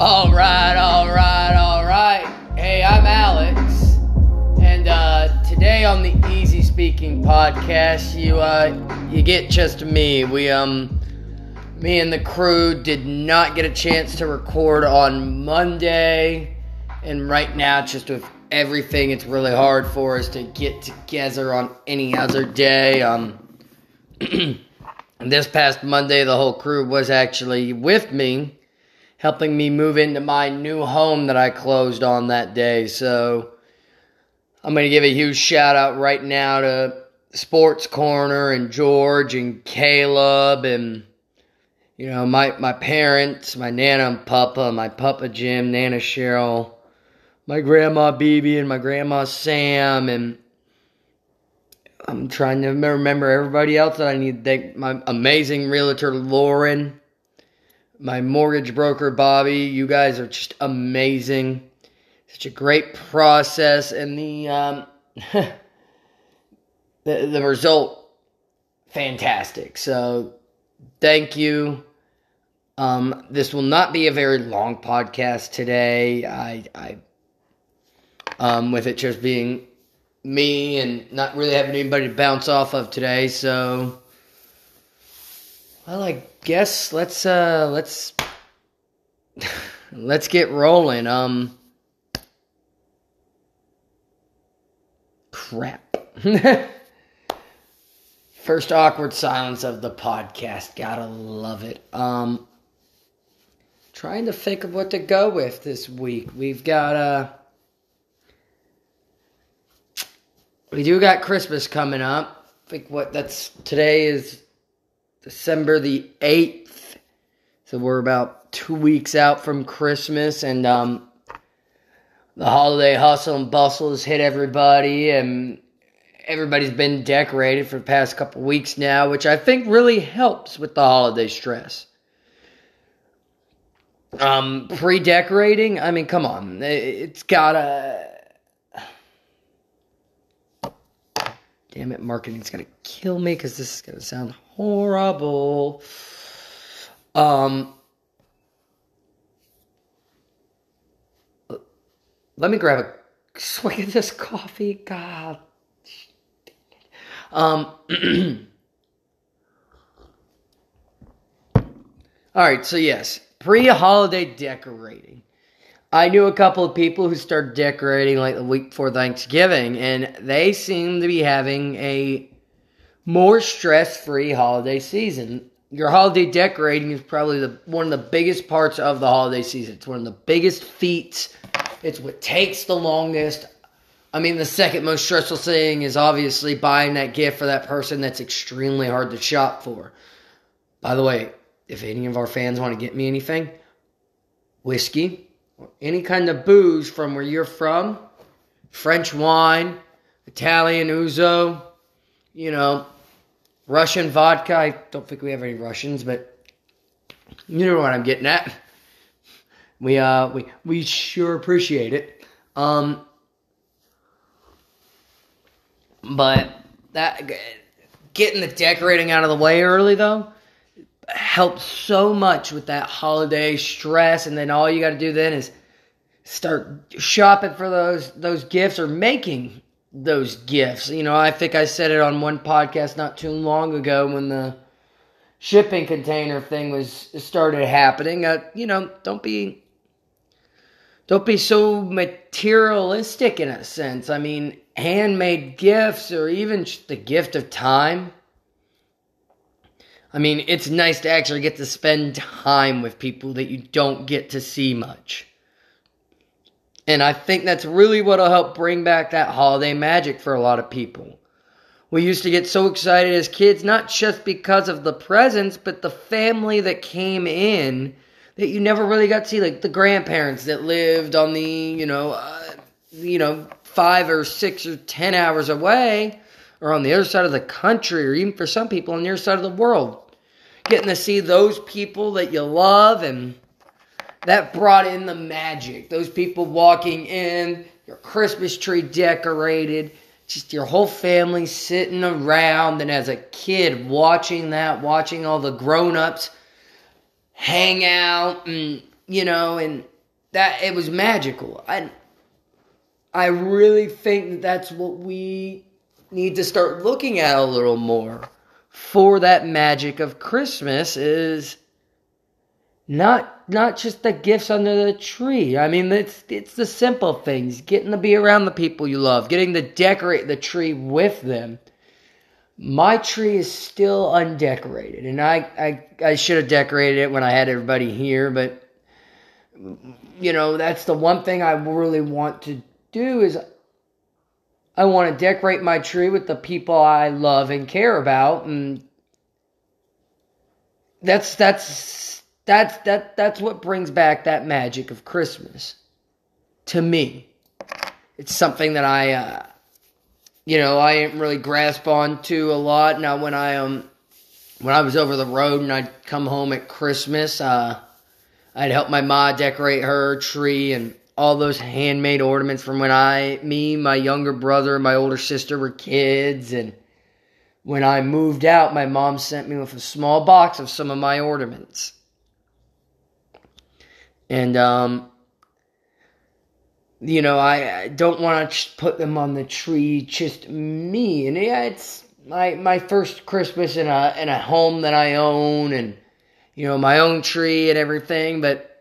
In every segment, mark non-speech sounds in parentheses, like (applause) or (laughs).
All right, on the Easy Speaking podcast, you uh, you get just me. We um, me and the crew did not get a chance to record on Monday, and right now, just with everything, it's really hard for us to get together on any other day. Um, (clears throat) this past Monday, the whole crew was actually with me helping me move into my new home that I closed on that day. So I'm going to give a huge shout out right now to Sports Corner and George and Caleb and you know my my parents, my nana and papa, my papa Jim, nana Cheryl, my grandma Bibi and my grandma Sam and I'm trying to remember everybody else that I need to thank my amazing realtor Lauren my mortgage broker, Bobby. You guys are just amazing. Such a great process, and the um, (laughs) the, the result, fantastic. So, thank you. Um, this will not be a very long podcast today. I, I, um, with it just being me and not really having anybody to bounce off of today. So, well, I guess let's uh let's (laughs) let's get rolling. Um crap. (laughs) First awkward silence of the podcast. Gotta love it. Um trying to think of what to go with this week. We've got uh we do got Christmas coming up. I think what that's today is December the 8th. So we're about two weeks out from Christmas, and um, the holiday hustle and bustle has hit everybody, and everybody's been decorated for the past couple weeks now, which I think really helps with the holiday stress. Um, pre-decorating, I mean, come on, it's gotta. Damn it, marketing's gonna kill me because this is gonna sound horrible. Um, let me grab a swig of this coffee. God. Um, (clears throat) all right, so yes, pre holiday decorating. I knew a couple of people who started decorating like the week before Thanksgiving, and they seem to be having a more stress-free holiday season. Your holiday decorating is probably the one of the biggest parts of the holiday season. It's one of the biggest feats. It's what takes the longest. I mean, the second most stressful thing is obviously buying that gift for that person that's extremely hard to shop for. By the way, if any of our fans want to get me anything, whiskey, or any kind of booze from where you're from, French wine, Italian ouzo, you know, Russian vodka. I don't think we have any Russians, but you know what I'm getting at. We uh we we sure appreciate it. Um but that getting the decorating out of the way early though helps so much with that holiday stress and then all you got to do then is start shopping for those those gifts or making those gifts. You know, I think I said it on one podcast not too long ago when the shipping container thing was started happening. Uh, you know, don't be don't be so materialistic in a sense. I mean, handmade gifts or even the gift of time. I mean, it's nice to actually get to spend time with people that you don't get to see much. And I think that's really what'll help bring back that holiday magic for a lot of people. We used to get so excited as kids, not just because of the presents, but the family that came in that you never really got to see, like the grandparents that lived on the, you know, uh, you know, five or six or ten hours away. or on the other side of the country, or even for some people on the other side of the world. Getting to see those people that you love, and that brought in the magic. Those people walking in, your Christmas tree decorated, just your whole family sitting around, and as a kid watching that, watching all the grown ups hang out, and you know, and that it was magical. I I really think that that's what we need to start looking at a little more for that magic of Christmas is not not just the gifts under the tree. I mean, it's it's the simple things, getting to be around the people you love, getting to decorate the tree with them. My tree is still undecorated, and I I, I should have decorated it when I had everybody here, but you know that's the one thing I really want to do is I want to decorate my tree with the people I love and care about, and that's that's that's that that's what brings back that magic of Christmas to me. It's something that I, uh, you know, I didn't really grasp onto a lot. Now, when I um, when I was over the road and I'd come home at Christmas, uh, I'd help my ma decorate her tree and all those handmade ornaments from when I, me, my younger brother, my older sister were kids. And when I moved out, my mom sent me with a small box of some of my ornaments. And, um, you know, I, I don't want to put them on the tree, just me. And yeah, it's my, my first Christmas in a, in a home that I own and, you know, my own tree and everything, but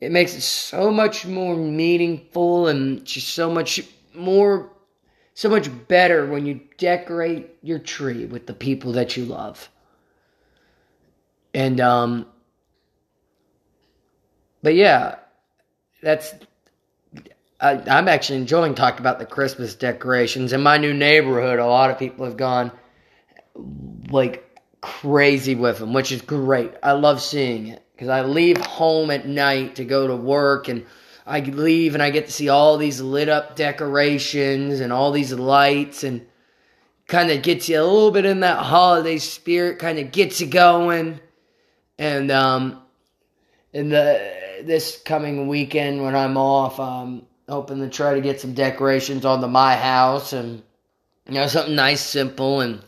it makes it so much more meaningful and just so much more so much better when you decorate your tree with the people that you love and um but yeah that's I, i'm actually enjoying talking about the christmas decorations in my new neighborhood a lot of people have gone like crazy with them which is great i love seeing it because I leave home at night to go to work and I leave and I get to see all these lit up decorations and all these lights and kind of gets you a little bit in that holiday spirit, kind of gets you going. And um, in the this coming weekend when I'm off, I'm hoping to try to get some decorations on the my house and you know something nice, simple, and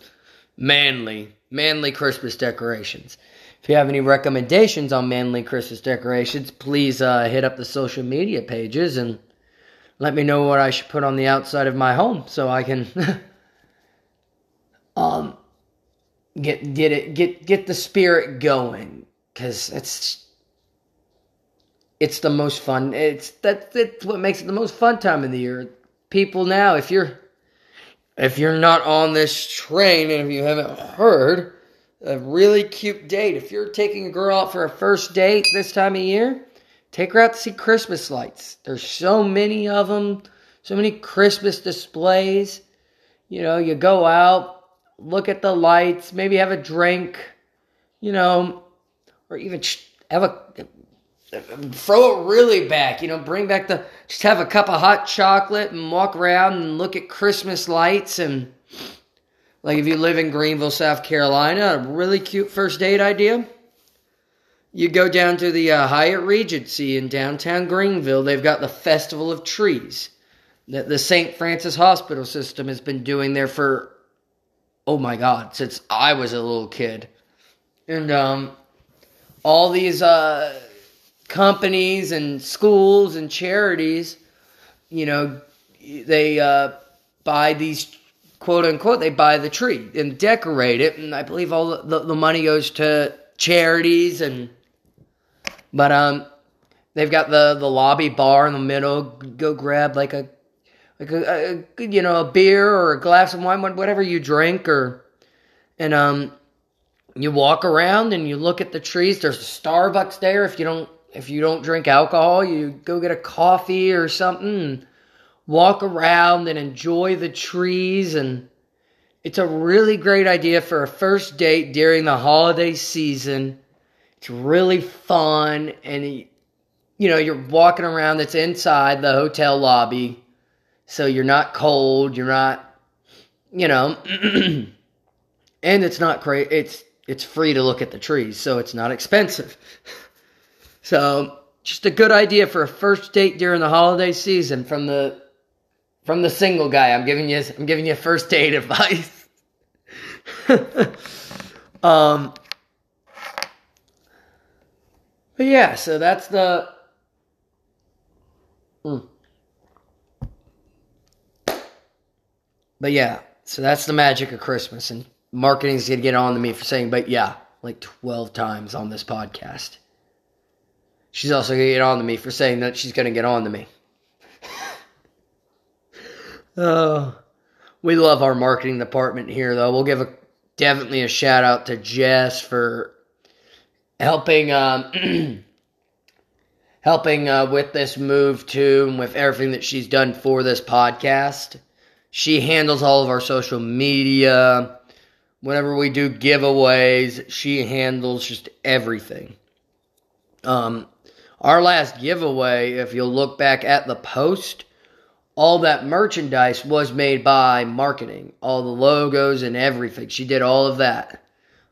manly, manly Christmas decorations. If you have any recommendations on manly Christmas decorations, please uh, hit up the social media pages and let me know what I should put on the outside of my home so I can (laughs) um get get it get get the spirit going because it's it's the most fun. It's that that's what makes it the most fun time of the year. People now, if you're if you're not on this train and if you haven't heard a really cute date. If you're taking a girl out for a first date this time of year, take her out to see Christmas lights. There's so many of them, so many Christmas displays. You know, you go out, look at the lights, maybe have a drink, you know, or even have a throw it really back, you know, bring back the just have a cup of hot chocolate and walk around and look at Christmas lights and like if you live in Greenville, South Carolina, a really cute first date idea. You go down to the uh, Hyatt Regency in downtown Greenville. They've got the Festival of Trees that the St. Francis Hospital System has been doing there for, oh my God, since I was a little kid. And um, all these uh, companies and schools and charities, you know, they uh, buy these quote unquote, they buy the tree and decorate it, and I believe all the, the, money goes to charities and. But um, they've got the the lobby bar in the middle. Go grab like a like a, a, you know a beer or a glass of wine, whatever you drink, or and um, you walk around and you look at the trees. There's a Starbucks there if you don't if you don't drink alcohol. You go get a coffee or something walk around and enjoy the trees and it's a really great idea for a first date during the holiday season. It's really fun and you know, you're walking around it's inside the hotel lobby. So you're not cold, you're not you know, (clears throat) and it's not crazy. It's it's free to look at the trees, so it's not expensive. (laughs) So just a good idea for a first date during the holiday season from the from the single guy. I'm giving you I'm giving you first date (laughs) advice. um But yeah, so that's the mm. But yeah, so that's the magic of Christmas and marketing's gonna get on to me for saying but yeah, like twelve times on this podcast. She's also gonna get on to me for saying that she's gonna get on to me. oh, (laughs) we love our marketing department here, though. We'll give a definitely a shout out to Jess for helping um, (clears throat) helping uh, with this move too, and with everything that she's done for this podcast. She handles all of our social media. Whenever we do giveaways, she handles just everything. Um, our last giveaway, if you'll look back at the post, all that merchandise was made by marketing, all the logos and everything. She did all of that.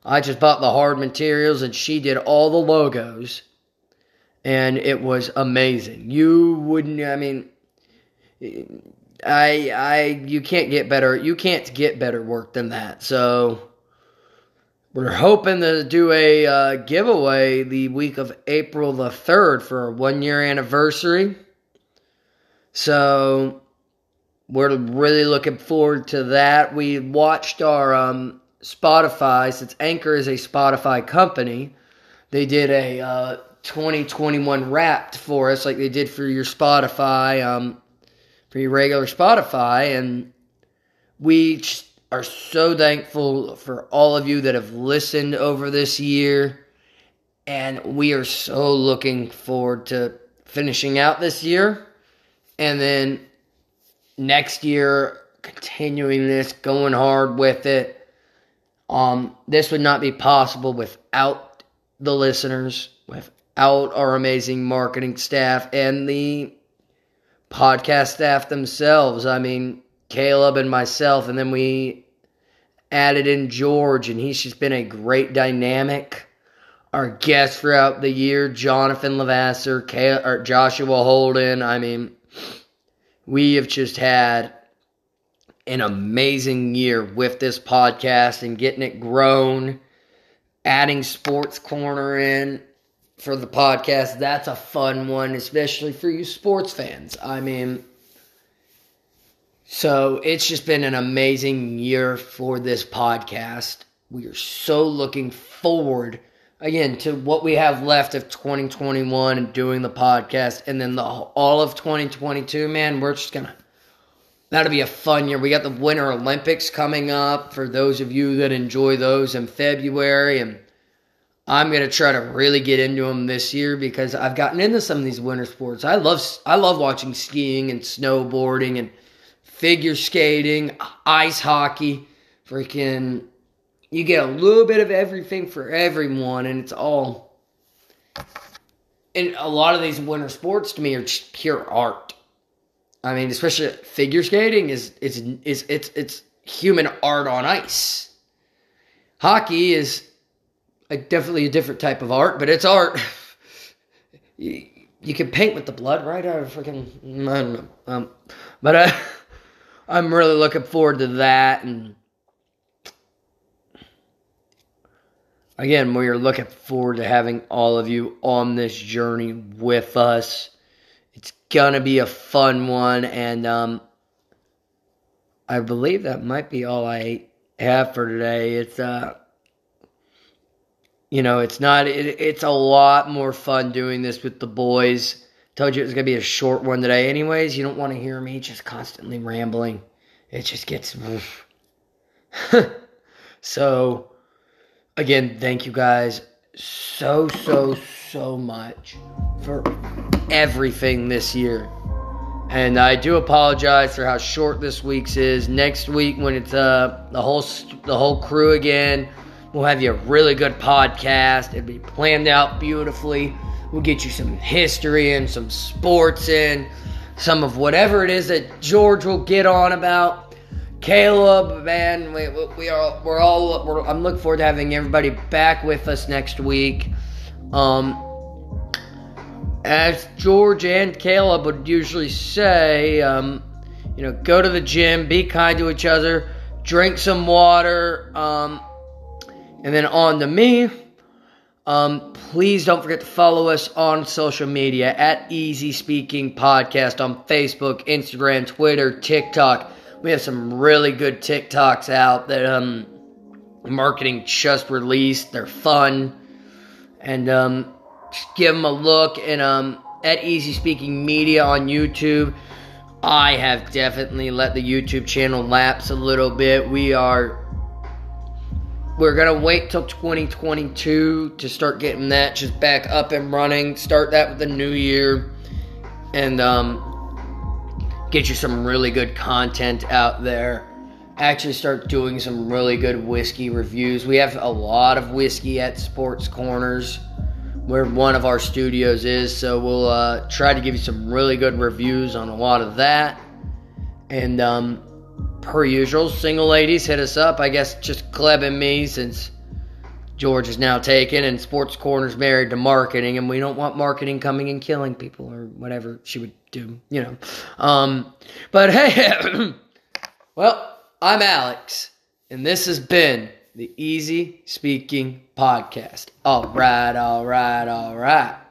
I just bought the hard materials and she did all the logos. And it was amazing. You wouldn't I mean I I you can't get better you can't get better work than that. So we're hoping to do a uh, giveaway the week of April the 3rd for our one year anniversary. So we're really looking forward to that. We watched our um, Spotify, since Anchor is a Spotify company, they did a uh, 2021 wrapped for us, like they did for your Spotify, um, for your regular Spotify. And we are so thankful for all of you that have listened over this year. And we are so looking forward to finishing out this year. And then next year, continuing this, going hard with it. Um, this would not be possible without the listeners, without our amazing marketing staff and the podcast staff themselves. I mean, Caleb and myself, and then we added in George, and he's just been a great dynamic. Our guests throughout the year, Jonathan Lavasser, Joshua Holden. I mean, we have just had an amazing year with this podcast and getting it grown, adding Sports Corner in for the podcast. That's a fun one, especially for you sports fans. I mean, so it's just been an amazing year for this podcast. We are so looking forward again to what we have left of 2021 and doing the podcast and then the all of 2022 man we're just gonna that'll be a fun year we got the winter olympics coming up for those of you that enjoy those in february and i'm gonna try to really get into them this year because i've gotten into some of these winter sports i love i love watching skiing and snowboarding and figure skating, ice hockey, freaking. You get a little bit of everything for everyone, and it's all. And a lot of these winter sports to me are just pure art. I mean, especially figure skating is is is it's it's human art on ice. Hockey is a, definitely a different type of art, but it's art. (laughs) you, you can paint with the blood, right? I freaking I don't know. Um, but uh, (laughs) I'm really looking forward to that. And again, we are looking forward to having all of you on this journey with us. It's gonna be a fun one, and um, I believe that might be all I have for today. It's uh, you know, it's not. It, it's a lot more fun doing this with the boys Told you it was going to be a short one today. Anyways, you don't want to hear me just constantly rambling. It just gets. (laughs) so, again, thank you guys so, so, so much for everything this year. And I do apologize for how short this week's is. Next week, when it's uh the whole the whole crew again, we'll have you a really good podcast. It'll be planned out beautifully. We'll get you some history and some sports in, some of whatever it is that George will get on about. Caleb, man, we, we are we're all we're, I'm looking forward to having everybody back with us next week. Um, as George and Caleb would usually say, um, you know, go to the gym, be kind to each other, drink some water, um, and then on to me. Um, please don't forget to follow us on social media at Easy Speaking Podcast on Facebook, Instagram, Twitter, TikTok. We have some really good TikToks out that um marketing just released. They're fun, and um, just give them a look. And um, at Easy Speaking Media on YouTube, I have definitely let the YouTube channel lapse a little bit. We are we're gonna wait till 2022 to start getting that just back up and running. Start that with the new year, and um, get you some really good content out there. Actually, start doing some really good whiskey reviews. We have a lot of whiskey at Sports Corners, where one of our studios is. So we'll uh, try to give you some really good reviews on a lot of that. And um, per usual, single ladies hit us up. I guess just Caleb and me, since George is now taken and Sports Corner's married to marketing, and we don't want marketing coming and killing people or whatever she would do, you know. Um, but hey, (coughs) well, I'm Alex, and this has been the Easy Speaking Podcast. All right, all right, all right.